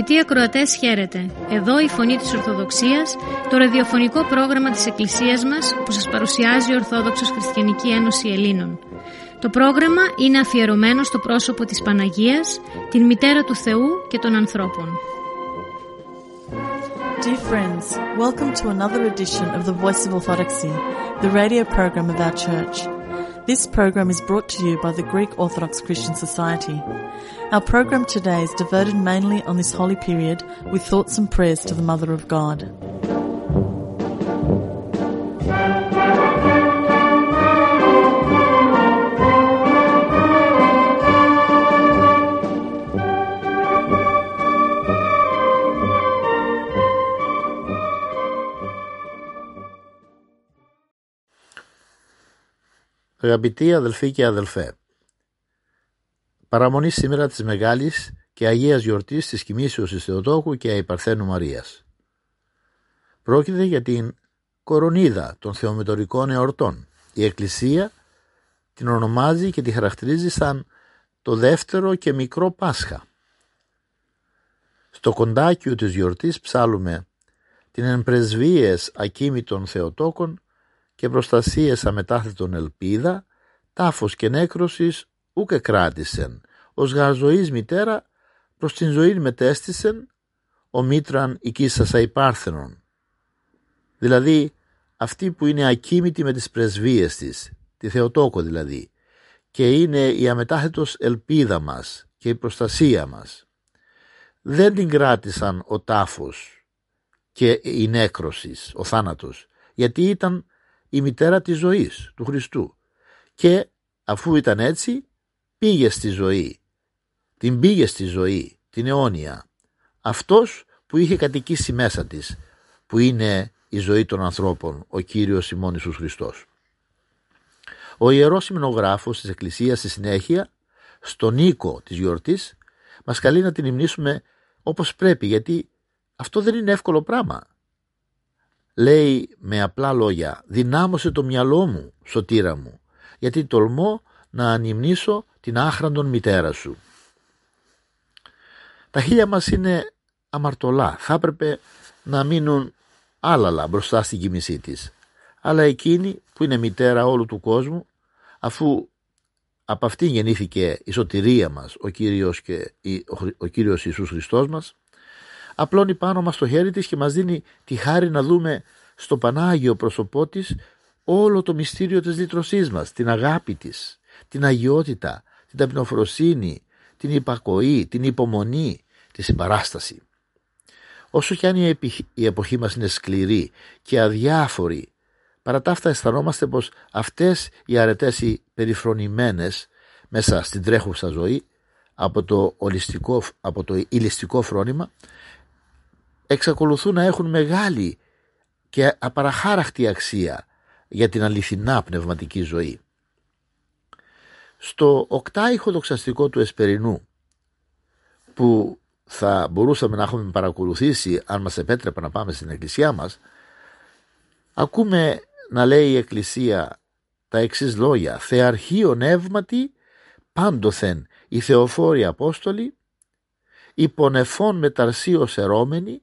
Αγαπητοί ακροατές χαίρετε. Εδώ η Φωνή της Ορθοδοξίας, το ραδιοφωνικό πρόγραμμα της Εκκλησίας μας που σας παρουσιάζει η Ορθόδοξος Χριστιανική Ένωση Ελλήνων. Το πρόγραμμα είναι αφιερωμένο στο πρόσωπο της Παναγίας, την Μητέρα του Θεού και των ανθρώπων. Dear friends, welcome to another edition of the Voice of Orthodoxy, the radio program of our church. This program is brought to you by the Greek Orthodox Christian Society. Our program today is devoted mainly on this holy period with thoughts and prayers to the Mother of God. Αγαπητοί αδελφοί και αδελφέ, παραμονή σήμερα της Μεγάλης και Αγίας Γιορτής της Κοιμήσεως της Θεοτόκου και Αϊπαρθένου Μαρίας. Πρόκειται για την κορονίδα των θεομητορικών εορτών. Η Εκκλησία την ονομάζει και τη χαρακτηρίζει σαν το δεύτερο και μικρό Πάσχα. Στο κοντάκιο της γιορτής ψάλουμε την εμπρεσβείες ακίμητων Θεοτόκων και προστασίες αμετάθετον ελπίδα, τάφος και νέκρωσης ούκε κράτησεν, ως γαρζοής μητέρα προς την ζωή μετέστησεν, ο μήτραν οικίσασα υπάρθενον. Δηλαδή αυτή που είναι ακίμητη με τις πρεσβείες της, τη Θεοτόκο δηλαδή, και είναι η αμετάθετος ελπίδα μας και η προστασία μας. Δεν την κράτησαν ο τάφος και η νέκρωσης, ο θάνατος, γιατί ήταν η μητέρα της ζωής του Χριστού και αφού ήταν έτσι πήγε στη ζωή, την πήγε στη ζωή, την αιώνια. Αυτός που είχε κατοικήσει μέσα της, που είναι η ζωή των ανθρώπων, ο Κύριος ημών Ιησούς Χριστός. Ο Ιερός Συμνογράφος της Εκκλησίας στη συνέχεια, στον οίκο της γιορτής, μας καλεί να την υμνήσουμε όπως πρέπει, γιατί αυτό δεν είναι εύκολο πράγμα λέει με απλά λόγια «Δυνάμωσε το μυαλό μου, σωτήρα μου, γιατί τολμώ να ανυμνήσω την άχραντον μητέρα σου». Τα χείλια μας είναι αμαρτωλά, θα έπρεπε να μείνουν άλαλα μπροστά στην κοιμησή της. Αλλά εκείνη που είναι μητέρα όλου του κόσμου, αφού από αυτήν γεννήθηκε η σωτηρία μας, ο Κύριος, και ο Κύριος Ιησούς Χριστός μας, απλώνει πάνω μας το χέρι της και μας δίνει τη χάρη να δούμε στο Πανάγιο πρόσωπό της όλο το μυστήριο της λύτρωσής μας, την αγάπη της, την αγιότητα, την ταπεινοφροσύνη, την υπακοή, την υπομονή, τη συμπαράσταση. Όσο κι αν η εποχή μας είναι σκληρή και αδιάφορη, παρά τα αυτά αισθανόμαστε πως αυτές οι αρετές οι περιφρονημένες μέσα στην τρέχουσα ζωή από το, ολιστικό, από το ηλιστικό φρόνημα εξακολουθούν να έχουν μεγάλη και απαραχάραχτη αξία για την αληθινά πνευματική ζωή. Στο οκτάιχο δοξαστικό του Εσπερινού που θα μπορούσαμε να έχουμε παρακολουθήσει αν μας επέτρεπε να πάμε στην εκκλησιά μας ακούμε να λέει η εκκλησία τα εξής λόγια «Θεαρχείο νεύματι πάντοθεν οι Θεοφόροι Απόστολοι υπονεφών μεταρσίως ερώμενοι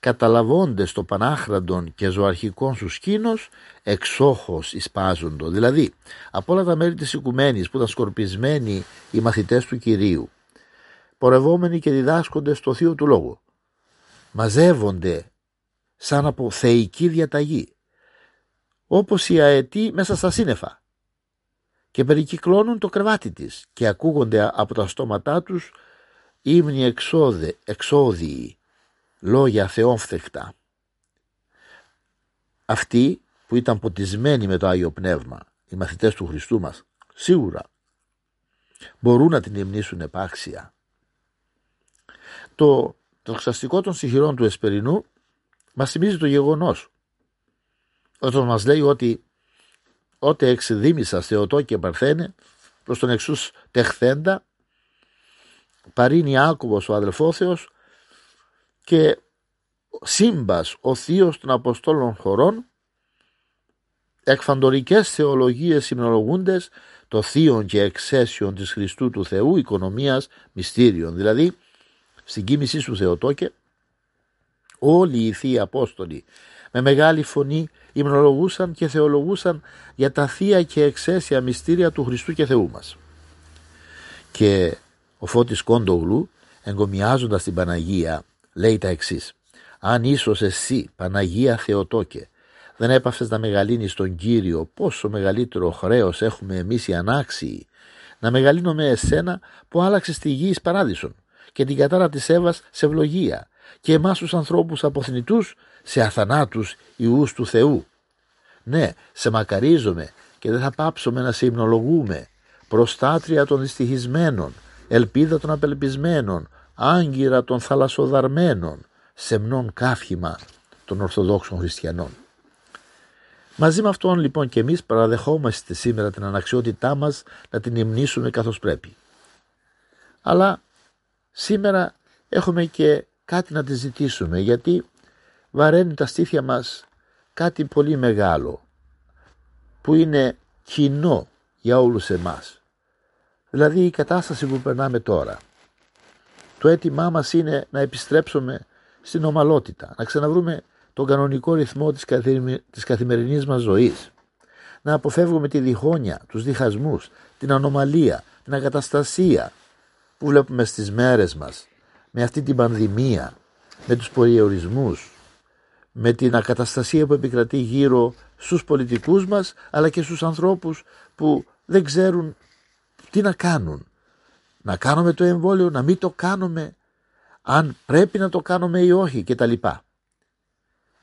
καταλαβώντες το πανάχραντον και ζωαρχικών σου σκήνος εξόχως εισπάζοντο. Δηλαδή από όλα τα μέρη της οικουμένης που ήταν σκορπισμένοι οι μαθητές του Κυρίου πορευόμενοι και διδάσκονται στο Θείο του Λόγου μαζεύονται σαν από θεϊκή διαταγή όπως οι αετοί μέσα στα σύννεφα και περικυκλώνουν το κρεβάτι της και ακούγονται από τα στόματά τους ύμνοι εξώδιοι λόγια θεόμφθεκτα. Αυτοί που ήταν ποτισμένοι με το Άγιο Πνεύμα, οι μαθητές του Χριστού μας, σίγουρα μπορούν να την υμνήσουν επάξια. Το τοξαστικό των συγχειρών του Εσπερινού μας θυμίζει το γεγονός όταν μας λέει ότι ότε εξδίμησα Θεοτό και Παρθένε προς τον εξούς τεχθέντα παρήνει άκουβος ο αδελφόθεος και σύμπας ο θείος των Αποστόλων χωρών εκφαντορικές θεολογίες συμνολογούντες το θείον και εξαίσιον της Χριστού του Θεού οικονομίας μυστήριων δηλαδή στην κοίμησή σου Θεοτόκε, όλοι οι Θείοι Απόστολοι με μεγάλη φωνή υμνολογούσαν και θεολογούσαν για τα θεία και εξαίσια μυστήρια του Χριστού και Θεού μας. Και ο Φώτης Κόντογλου εγκομιάζοντας την Παναγία λέει τα εξής «Αν ίσως εσύ Παναγία Θεοτόκε δεν έπαυσες να μεγαλύνεις τον Κύριο πόσο μεγαλύτερο χρέος έχουμε εμείς οι ανάξιοι να μεγαλύνουμε εσένα που άλλαξες τη γη εις παράδεισον και την κατάρα της Εύας σε ευλογία και εμάς τους ανθρώπους αποθνητούς σε αθανάτους ιούς του Θεού. Ναι, σε μακαρίζομαι και δεν θα πάψουμε να σε υμνολογούμε, προστάτρια των δυστυχισμένων, ελπίδα των απελπισμένων, άγκυρα των θαλασσοδαρμένων, σεμνών κάφημα των Ορθοδόξων Χριστιανών. Μαζί με αυτόν λοιπόν και εμείς παραδεχόμαστε σήμερα την αναξιότητά μας να την υμνήσουμε καθώς πρέπει. Αλλά σήμερα έχουμε και κάτι να τη ζητήσουμε γιατί βαραίνει τα στήθια μας κάτι πολύ μεγάλο που είναι κοινό για όλους εμάς. Δηλαδή η κατάσταση που περνάμε τώρα. Το αίτημά μας είναι να επιστρέψουμε στην ομαλότητα, να ξαναβρούμε τον κανονικό ρυθμό της, καθημερινή της καθημερινής μας ζωής. Να αποφεύγουμε τη διχόνοια, τους διχασμούς, την ανομαλία, την αγκαταστασία που βλέπουμε στις μέρες μας με αυτή την πανδημία, με τους περιορισμούς, με την ακαταστασία που επικρατεί γύρω στους πολιτικούς μας αλλά και στους ανθρώπους που δεν ξέρουν τι να κάνουν. Να κάνουμε το εμβόλιο, να μην το κάνουμε, αν πρέπει να το κάνουμε ή όχι κτλ.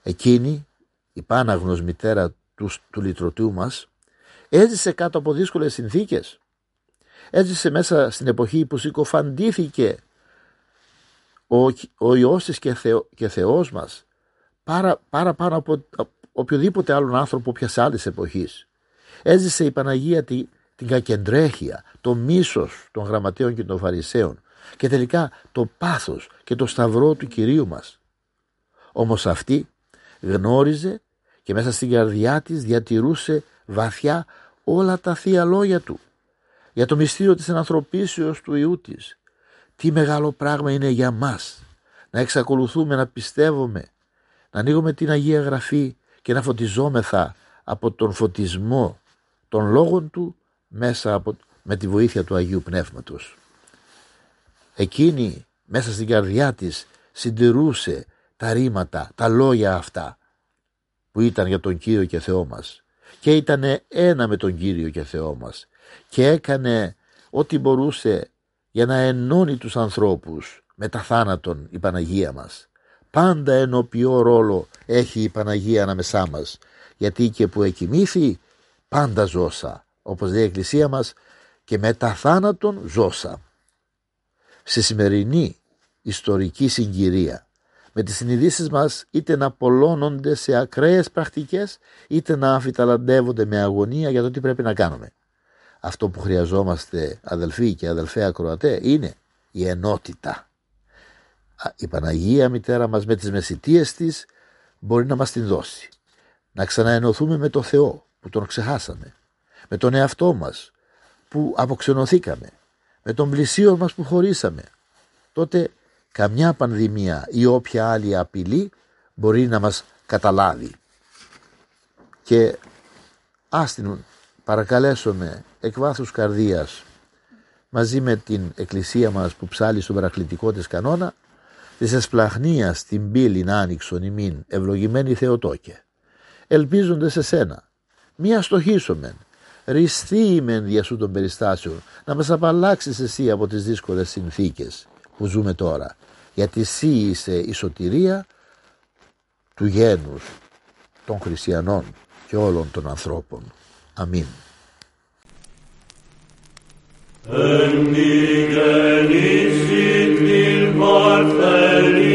Εκείνη, η πάναγνος μητέρα του, του λυτρωτού μας, έζησε κάτω από δύσκολες συνθήκες. Έζησε μέσα στην εποχή που συκοφαντήθηκε ο, ο Υιός της και, Θεό, και Θεός μας πάρα, πάρα πάνω από οποιοδήποτε άλλον άνθρωπο ποιας άλλης εποχής. Έζησε η Παναγία τη, την κακεντρέχεια, το μίσος των γραμματέων και των φαρισαίων και τελικά το πάθος και το σταυρό του Κυρίου μας. Όμως αυτή γνώριζε και μέσα στην καρδιά της διατηρούσε βαθιά όλα τα θεία λόγια του για το μυστήριο της ανθρωπίσεως του Ιού της. Τι μεγάλο πράγμα είναι για μας να εξακολουθούμε να πιστεύουμε, να ανοίγουμε την Αγία Γραφή και να φωτιζόμεθα από τον φωτισμό των λόγων του μέσα από, με τη βοήθεια του Αγίου Πνεύματος. Εκείνη μέσα στην καρδιά της συντηρούσε τα ρήματα, τα λόγια αυτά που ήταν για τον Κύριο και Θεό μας και ήταν ένα με τον Κύριο και Θεό μας και έκανε ό,τι μπορούσε για να ενώνει τους ανθρώπους με τα θάνατον η Παναγία μας. Πάντα ενωπιό ρόλο έχει η Παναγία ανάμεσά μας γιατί και που εκοιμήθη πάντα ζώσα όπως λέει η Εκκλησία μας και με τα θάνατον ζώσα. Σε σημερινή ιστορική συγκυρία με τις συνειδήσεις μας είτε να πολλώνονται σε ακραίες πρακτικές είτε να αμφιταλαντεύονται με αγωνία για το τι πρέπει να κάνουμε. Αυτό που χρειαζόμαστε αδελφοί και αδελφέ ακροατέ είναι η ενότητα. Η Παναγία μητέρα μας με τις μεσητείες της μπορεί να μας την δώσει. Να ξαναενωθούμε με το Θεό που τον ξεχάσαμε. Με τον εαυτό μας που αποξενωθήκαμε. Με τον πλησίο μας που χωρίσαμε. Τότε καμιά πανδημία ή όποια άλλη απειλή μπορεί να μας καταλάβει. Και ας την παρακαλέσουμε εκ βάθους καρδίας μαζί με την εκκλησία μας που ψάλει στον παρακλητικό της κανόνα της εσπλαχνίας την πύλην άνοιξον ημίν ευλογημένη Θεοτόκε ελπίζονται σε σένα μία στοχίσομεν ριστεί ημεν δια σου των περιστάσεων να μας απαλλάξεις εσύ από τις δύσκολες συνθήκες που ζούμε τώρα γιατί εσύ είσαι η σωτηρία του γένους των χριστιανών και όλων των ανθρώπων. Αμήν. Εν την παρθενία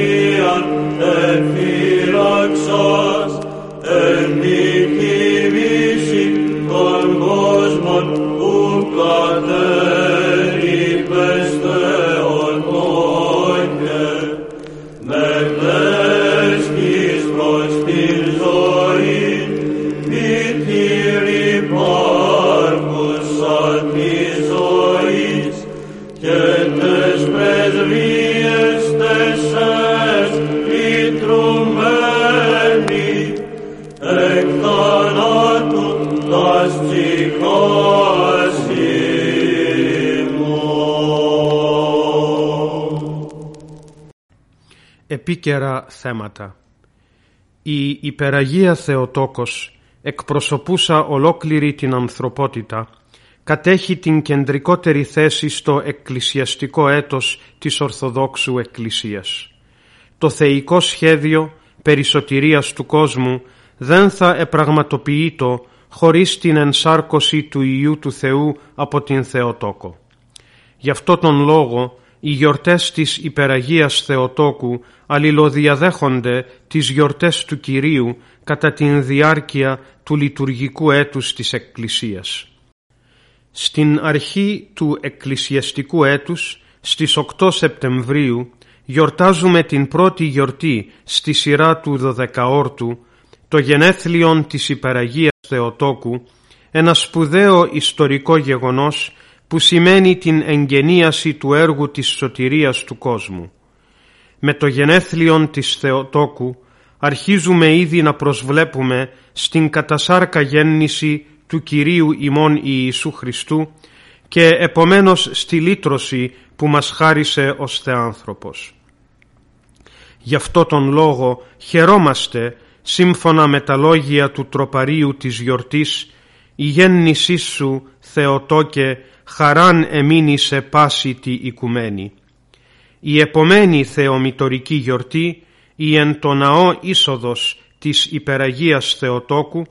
επίκαιρα θέματα. Η υπεραγία Θεοτόκος εκπροσωπούσα ολόκληρη την ανθρωπότητα κατέχει την κεντρικότερη θέση στο εκκλησιαστικό έτος της Ορθοδόξου Εκκλησίας. Το θεϊκό σχέδιο περισωτηρίας του κόσμου δεν θα επραγματοποιείτο χωρίς την ενσάρκωση του Ιού του Θεού από την Θεοτόκο. Γι' αυτό τον λόγο οι γιορτές της Υπεραγίας Θεοτόκου αλληλοδιαδέχονται τις γιορτές του Κυρίου κατά την διάρκεια του λειτουργικού έτους της Εκκλησίας. Στην αρχή του εκκλησιαστικού έτους, στις 8 Σεπτεμβρίου, γιορτάζουμε την πρώτη γιορτή στη σειρά του Δωδεκαόρτου, το γενέθλιον της Υπεραγίας Θεοτόκου, ένα σπουδαίο ιστορικό γεγονός που σημαίνει την εγγενίαση του έργου της σωτηρίας του κόσμου. Με το γενέθλιον της Θεοτόκου αρχίζουμε ήδη να προσβλέπουμε στην κατασάρκα γέννηση του Κυρίου ημών Ιησού Χριστού και επομένως στη λύτρωση που μας χάρισε ως Θεάνθρωπος. Γι' αυτό τον λόγο χαιρόμαστε σύμφωνα με τα λόγια του τροπαρίου της γιορτής «Η γέννησή σου, Θεοτόκε, χαράν εμείνει σε πάση τη οικουμένη». Η επομένη θεομητορική γιορτή, η εν το ναό είσοδος της Υπεραγίας Θεοτόκου,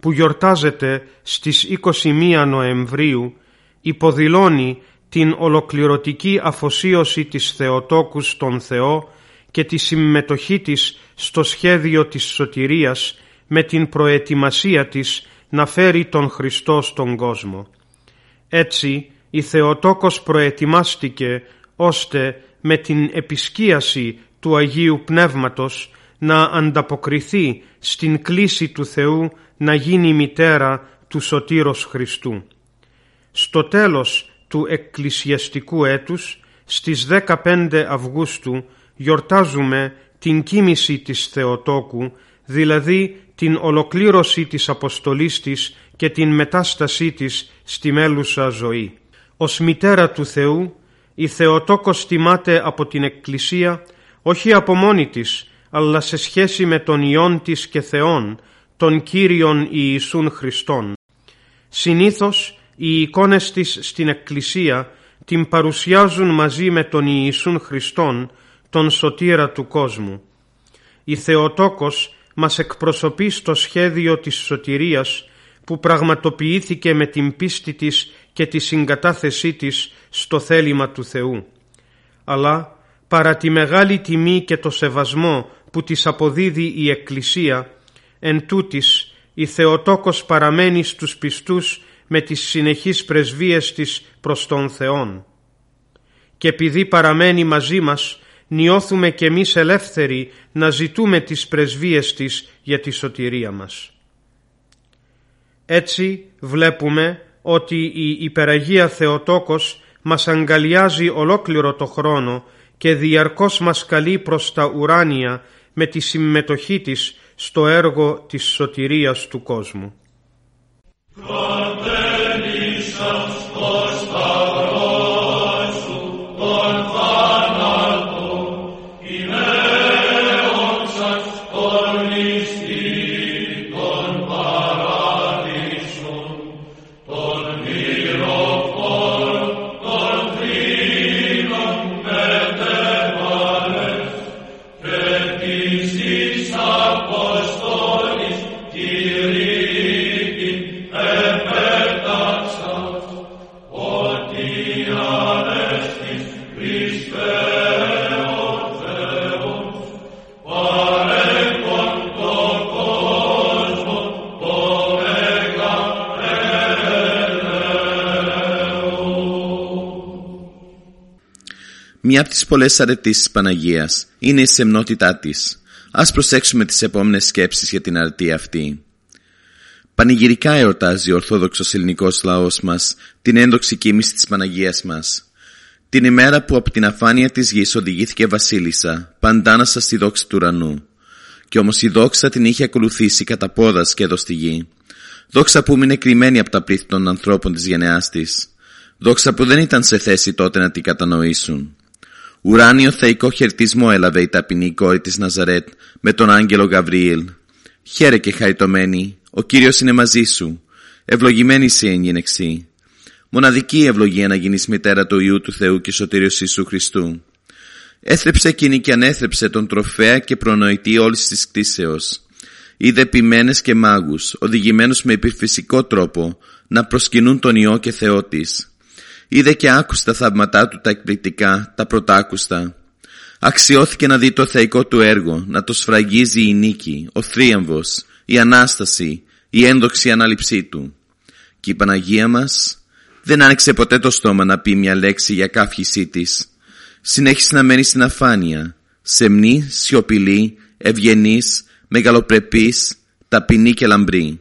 που γιορτάζεται στις 21 Νοεμβρίου, υποδηλώνει την ολοκληρωτική αφοσίωση της Θεοτόκου στον Θεό και τη συμμετοχή της στο σχέδιο της σωτηρίας με την προετοιμασία της να φέρει τον Χριστό στον κόσμο. Έτσι η Θεοτόκος προετοιμάστηκε ώστε με την επισκίαση του Αγίου Πνεύματος να ανταποκριθεί στην κλίση του Θεού να γίνει μητέρα του Σωτήρος Χριστού. Στο τέλος του εκκλησιαστικού έτους, στις 15 Αυγούστου, γιορτάζουμε την κίνηση της Θεοτόκου, δηλαδή την ολοκλήρωση της αποστολής της και την μετάστασή της στη μέλουσα ζωή. Ως μητέρα του Θεού, η Θεοτόκος τιμάται από την Εκκλησία όχι από μόνη της, αλλά σε σχέση με τον Υιόν της και Θεόν, τον Κύριον Ιησούν Χριστόν. Συνήθως οι εικόνες της στην Εκκλησία την παρουσιάζουν μαζί με τον Ιησούν Χριστόν, τον σωτήρα του κόσμου. Η Θεοτόκος μας εκπροσωπεί στο σχέδιο της σωτηρίας που πραγματοποιήθηκε με την πίστη της και τη συγκατάθεσή της στο θέλημα του Θεού. Αλλά παρά τη μεγάλη τιμή και το σεβασμό που της αποδίδει η Εκκλησία, εν τούτης η Θεοτόκος παραμένει στους πιστούς με τις συνεχείς πρεσβείες της προς τον Θεόν. Και επειδή παραμένει μαζί μας, νιώθουμε κι εμείς ελεύθεροι να ζητούμε τις πρεσβείες της για τη σωτηρία μας. Έτσι βλέπουμε ότι η υπεραγία Θεοτόκος μας αγκαλιάζει ολόκληρο το χρόνο και διαρκώς μας καλεί προς τα ουράνια με τη συμμετοχή της στο έργο της σωτηρίας του κόσμου. Μία από τις πολλές αρετήσεις της Παναγίας είναι η σεμνότητά της. Ας προσέξουμε τις επόμενες σκέψεις για την αρετή αυτή. Πανηγυρικά εορτάζει ο Ορθόδοξος ελληνικός λαός μας την έντοξη κοίμηση της Παναγίας μας. Την ημέρα που από την αφάνεια της γης οδηγήθηκε βασίλισσα, παντάνασα στη δόξη του ουρανού. Κι όμως η δόξα την είχε ακολουθήσει κατά πόδας και εδώ στη γη. Δόξα που είναι κρυμμένη από τα πλήθη των ανθρώπων της γενεάς της. Δόξα που δεν ήταν σε θέση τότε να την κατανοήσουν. Ουράνιο θεϊκό χαιρετισμό έλαβε η ταπεινή κόρη της Ναζαρέτ με τον άγγελο Γαβριήλ. Χαίρε και χαριτωμένη, ο Κύριος είναι μαζί σου. Ευλογημένη σε εγγύνεξή. Μοναδική ευλογία να γίνεις μητέρα του Ιού του Θεού και Σωτήριος Ιησού Χριστού. Έθρεψε εκείνη και ανέθρεψε τον τροφέα και προνοητή όλης της κτήσεως. Είδε ποιμένες και μάγους, οδηγημένους με υπερφυσικό τρόπο, να προσκυνούν τον Υιό και Θεό της. Είδε και άκουσε τα θαύματά του τα εκπληκτικά, τα πρωτάκουστα. Αξιώθηκε να δει το θεϊκό του έργο, να το σφραγίζει η νίκη, ο θρίαμβος, η Ανάσταση, η ένδοξη ανάληψή του. Και η Παναγία μας δεν άνοιξε ποτέ το στόμα να πει μια λέξη για κάφησή της. Συνέχισε να μένει στην αφάνεια, σεμνή, σιωπηλή, ευγενής, μεγαλοπρεπής, ταπεινή και λαμπρή.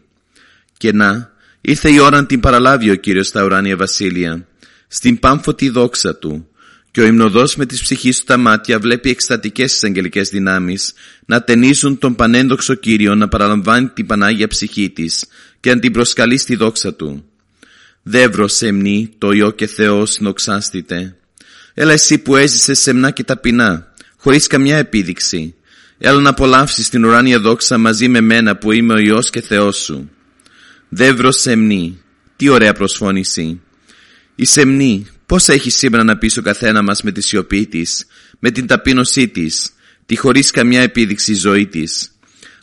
Και να, ήρθε η ώρα να την παραλάβει ο Κύριος στα ουράνια βασίλεια, στην πάμφωτη δόξα Του, και ο υμνοδός με τις ψυχής του τα μάτια βλέπει εκστατικές τις αγγελικές δυνάμεις να ταινίζουν τον πανένδοξο Κύριο να παραλαμβάνει την Πανάγια ψυχή της και να την προσκαλεί στη δόξα Του. Δεύρο σεμνή, το Υιό και Θεός συνοξάστητε. Έλα εσύ που έζησες σεμνά και ταπεινά, χωρίς καμιά επίδειξη. Έλα να απολαύσεις την ουράνια δόξα μαζί με μένα που είμαι ο Υιός και Θεός σου. Δεύρο σεμνή, τι ωραία προσφώνηση. Η σεμνή, πώς έχει σήμερα να πει ο καθένα μας με τη σιωπή της, με την ταπείνωσή της, τη χωρίς καμιά επίδειξη ζωή της;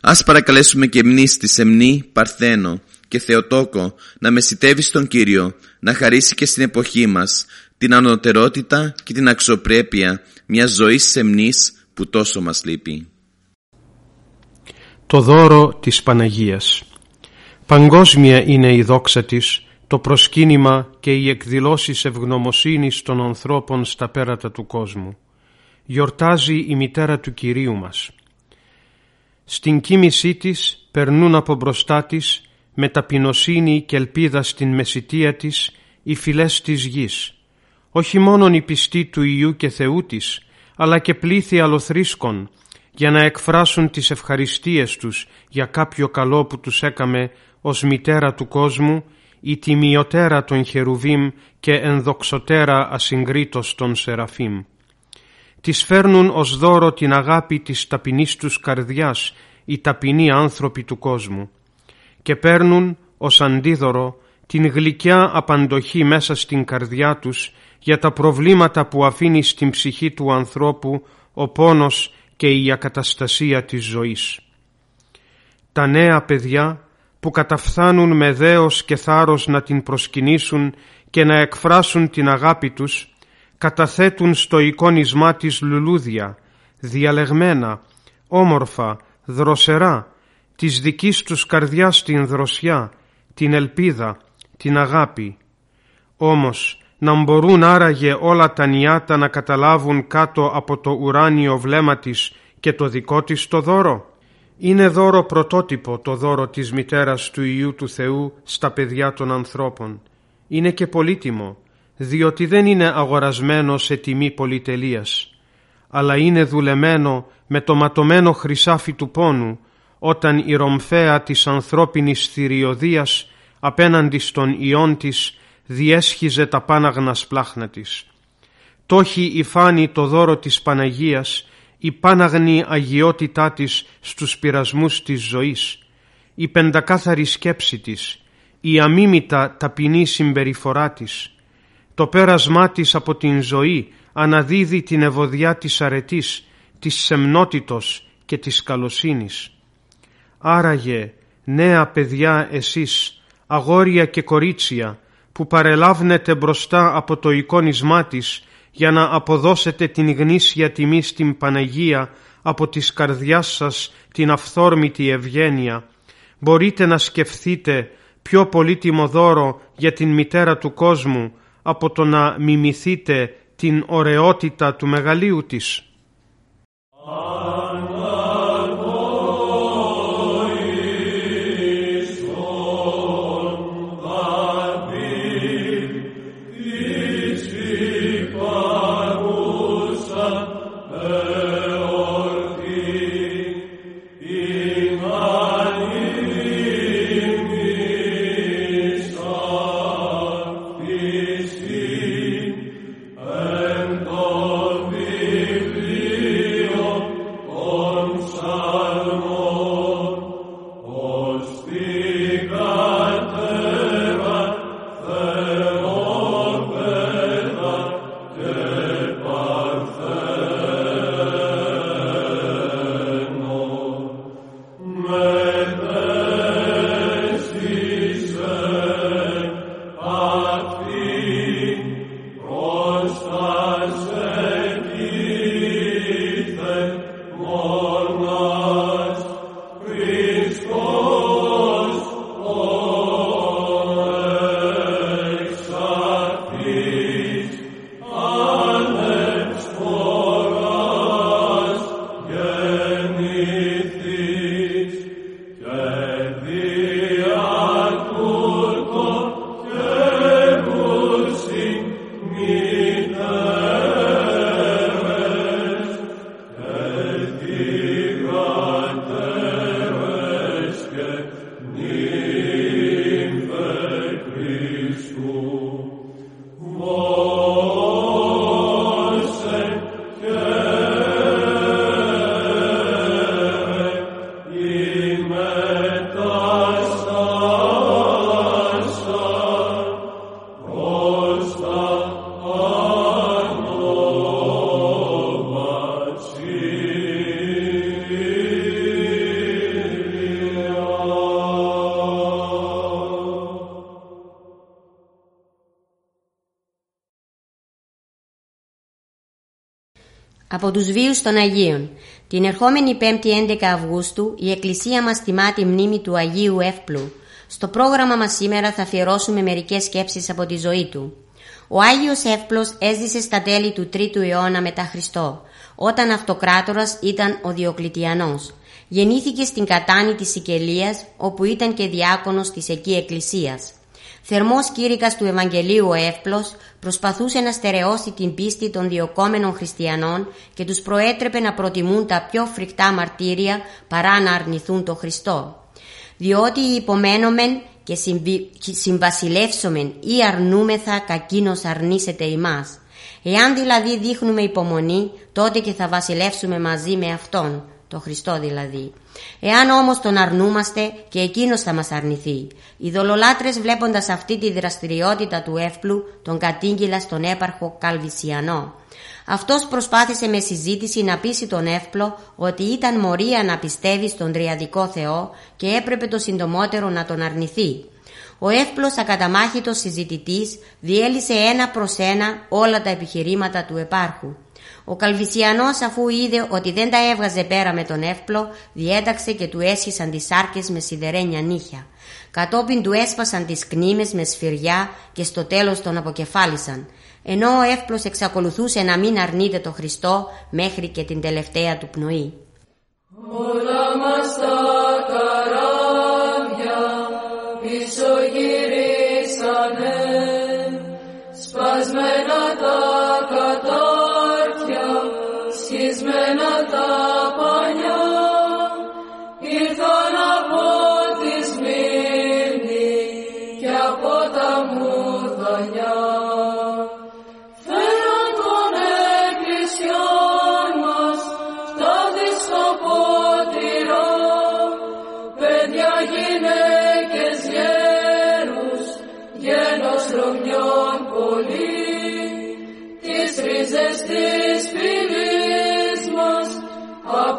Ας παρακαλέσουμε και εμείς τη σεμνή Παρθένο και Θεοτόκο να μεσητεύει στον Κύριο, να χαρίσει και στην εποχή μας την ανωτερότητα και την αξιοπρέπεια μιας ζωής σεμνής που τόσο μας λείπει. Το δώρο της Παναγίας Παγκόσμια είναι η δόξα της το προσκύνημα και οι εκδηλώσεις ευγνωμοσύνης των ανθρώπων στα πέρατα του κόσμου. Γιορτάζει η μητέρα του Κυρίου μας. Στην κοίμησή της περνούν από μπροστά της με ταπεινοσύνη και ελπίδα στην μεσητεία της οι φυλές της γης. Όχι μόνον οι πιστοί του Ιού και Θεού της, αλλά και πλήθη αλοθρίσκων, για να εκφράσουν τις ευχαριστίες τους για κάποιο καλό που τους έκαμε ως μητέρα του κόσμου η τιμιωτέρα των χερουβίμ και ενδοξωτέρα ασυγκρίτως των σεραφίμ. Τις φέρνουν ως δώρο την αγάπη της ταπεινής τους καρδιάς οι ταπεινοί άνθρωποι του κόσμου και παίρνουν ως αντίδωρο την γλυκιά απαντοχή μέσα στην καρδιά τους για τα προβλήματα που αφήνει στην ψυχή του ανθρώπου ο πόνος και η ακαταστασία της ζωής. Τα νέα παιδιά που καταφθάνουν με δέος και θάρρος να την προσκυνήσουν και να εκφράσουν την αγάπη τους, καταθέτουν στο εικόνισμά της λουλούδια, διαλεγμένα, όμορφα, δροσερά, της δικής τους καρδιάς την δροσιά, την ελπίδα, την αγάπη. Όμως, να μπορούν άραγε όλα τα νιάτα να καταλάβουν κάτω από το ουράνιο βλέμμα της και το δικό της το δώρο. Είναι δώρο πρωτότυπο το δώρο της μητέρας του Ιού του Θεού στα παιδιά των ανθρώπων. Είναι και πολύτιμο, διότι δεν είναι αγορασμένο σε τιμή πολυτελείας, αλλά είναι δουλεμένο με το ματωμένο χρυσάφι του πόνου, όταν η ρομφαία της ανθρώπινης θηριωδίας απέναντι στον ιόν της διέσχιζε τα πάναγνα σπλάχνα της. Τόχι υφάνει το δώρο της Παναγίας η πάναγνη αγιότητά της στους πειρασμούς της ζωής, η πεντακάθαρη σκέψη της, η αμίμητα ταπεινή συμπεριφορά της, το πέρασμά της από την ζωή αναδίδει την ευωδιά της αρετής, της σεμνότητος και της καλοσύνης. Άραγε, νέα παιδιά εσείς, αγόρια και κορίτσια, που παρελάβνετε μπροστά από το εικόνισμά της για να αποδώσετε την γνήσια τιμή στην Παναγία από της καρδιάς σας την αυθόρμητη ευγένεια, μπορείτε να σκεφτείτε πιο πολύτιμο δώρο για την μητέρα του κόσμου από το να μιμηθείτε την ωραιότητα του μεγαλείου της. Από τους βίους των Αγίων. Την ερχόμενη 5η 11 Αυγούστου η Εκκλησία μας τιμά τη μνήμη του Αγίου Εύπλου. Στο πρόγραμμα μας σήμερα θα αφιερώσουμε μερικές σκέψεις από τη ζωή του. Ο Άγιος Εύπλος έζησε στα τέλη του 3ου αιώνα μετά Χριστό, όταν αυτοκράτορας ήταν ο Διοκλητιανός. Γεννήθηκε στην κατάνη της Σικελίας, όπου ήταν και διάκονος της εκεί εκκλησίας. Θερμός κήρυκας του Ευαγγελίου ο Εύπλος προσπαθούσε να στερεώσει την πίστη των διοκόμενων χριστιανών και τους προέτρεπε να προτιμούν τα πιο φρικτά μαρτύρια παρά να αρνηθούν το Χριστό. Διότι υπομένομεν και συμβασιλεύσομεν ή αρνούμεθα κακίνος αρνήσεται ημάς. Εάν δηλαδή δείχνουμε υπομονή, τότε και θα βασιλεύσουμε μαζί με Αυτόν το Χριστό δηλαδή. Εάν όμως τον αρνούμαστε και εκείνος θα μας αρνηθεί. Οι δολολάτρες βλέποντας αυτή τη δραστηριότητα του εύπλου τον κατήγγυλα στον έπαρχο Καλβισιανό. Αυτός προσπάθησε με συζήτηση να πείσει τον εύπλο ότι ήταν μορία να πιστεύει στον Τριαδικό Θεό και έπρεπε το συντομότερο να τον αρνηθεί. Ο εύπλος ακαταμάχητος συζητητής διέλυσε ένα προς ένα όλα τα επιχειρήματα του επάρχου. Ο Καλβισιανός αφού είδε ότι δεν τα έβγαζε πέρα με τον εύπλο, διέταξε και του έσχισαν τις σάρκες με σιδερένια νύχια. Κατόπιν του έσπασαν τις κνήμες με σφυριά και στο τέλος τον αποκεφάλισαν. Ενώ ο εύπλος εξακολουθούσε να μην αρνείται το Χριστό μέχρι και την τελευταία του πνοή. Όλα μας τα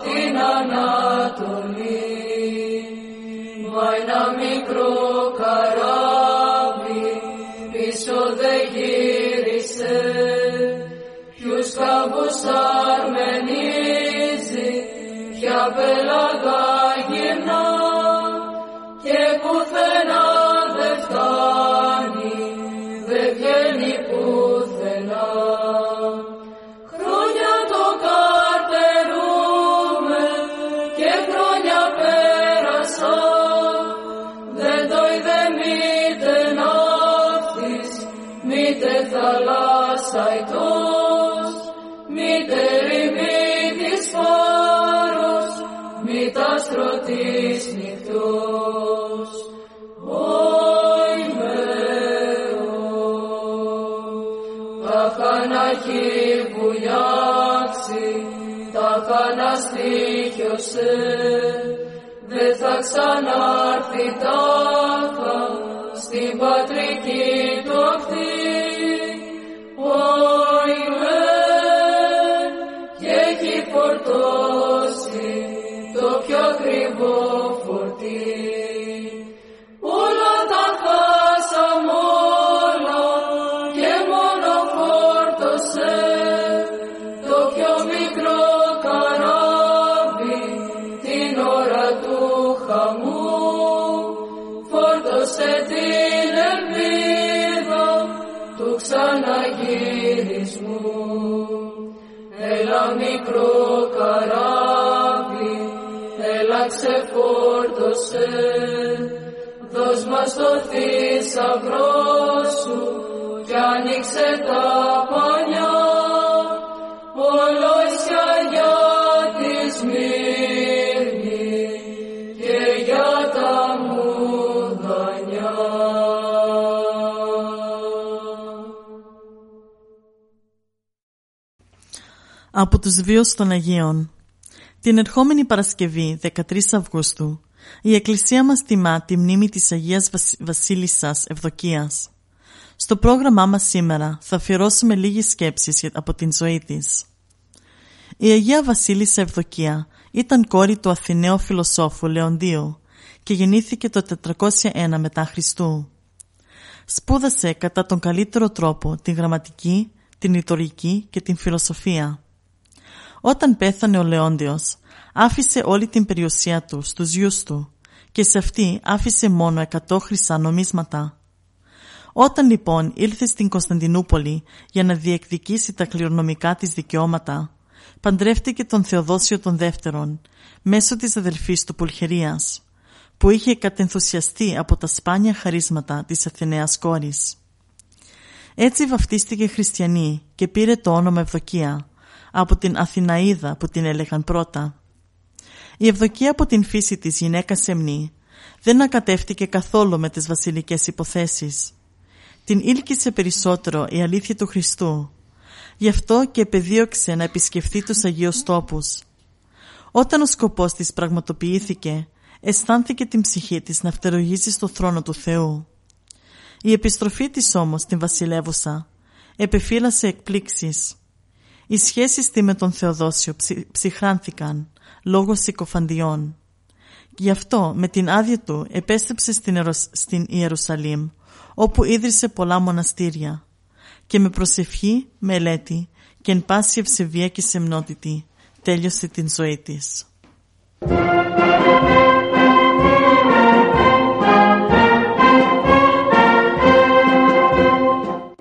την Ανατολή. Μα ένα μικρό καράβι πίσω δεν γύρισε ποιους κάμπους αρμενίζει ποια πέλαγα γυρνά και πουθενά τα χαναχή βουλιάξει, τα χαναστήχιωσε, δε θα ξανάρθει τάχα στην πατρική του ακτή. Ξεφόρτωσε, δώσ' μας το θησαυρό σου κι άνοιξε τα πανιά, ολόσια για τη Σμύρνη και για τα μουδανιά. Από τους βίους των Αγίων Την ερχόμενη Παρασκευή 13 Αυγούστου η Εκκλησία μας τιμά τη μνήμη της Αγίας Βασ... Βασίλισσας Ευδοκίας. Στο πρόγραμμά μας σήμερα θα αφιερώσουμε λίγες σκέψεις από την ζωή της. Η Αγία Βασίλισσα Ευδοκία ήταν κόρη του Αθηναίου φιλοσόφου Λεοντίου και γεννήθηκε το 401 μετά Χριστού. Σπούδασε κατά τον καλύτερο τρόπο την γραμματική, την λειτουργική και την φιλοσοφία. Όταν πέθανε ο Λεόντιος, άφησε όλη την περιουσία του στους γιους του και σε αυτή άφησε μόνο 100 χρυσά νομίσματα. Όταν λοιπόν ήλθε στην Κωνσταντινούπολη για να διεκδικήσει τα κληρονομικά της δικαιώματα, παντρεύτηκε τον Θεοδόσιο τον Δεύτερον μέσω της αδελφής του Πουλχερίας, που είχε κατενθουσιαστεί από τα σπάνια χαρίσματα της Αθηναίας κόρης. Έτσι βαφτίστηκε χριστιανή και πήρε το όνομα Ευδοκία, από την Αθηναίδα που την έλεγαν πρώτα. Η Ευδοκία από την φύση της γυναίκας σεμνή δεν ακατεύτηκε καθόλου με τις βασιλικές υποθέσεις. Την ήλκησε περισσότερο η αλήθεια του Χριστού. Γι' αυτό και επεδίωξε να επισκεφθεί τους Αγίους Τόπους. Όταν ο σκοπός της πραγματοποιήθηκε, αισθάνθηκε την ψυχή της να φτερογίζει στο θρόνο του Θεού. Η επιστροφή της όμως στην βασιλεύουσα επεφύλασε εκπλήξεις. Οι σχέσεις τη με τον Θεοδόσιο ψυ, ψυχράνθηκαν λόγω συκοφαντιών. Γι' αυτό με την άδεια του επέστρεψε στην, Ιερουσ... στην Ιερουσαλήμ όπου ίδρυσε πολλά μοναστήρια και με προσευχή, μελέτη και εν πάση ευσεβία και σεμνότητη τέλειωσε την ζωή της.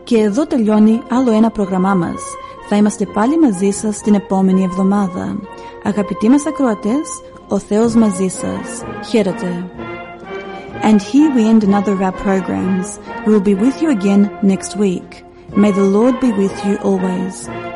Και εδώ τελειώνει άλλο ένα πρόγραμμά μας. Θα είμαστε πάλι μαζί σας την επόμενη εβδομάδα. Αγαπητοί μας ακροατές, ο Θεός μαζί σας. Χαίρετε. And here we end another of our programs. We will be with you again next week. May the Lord be with you always.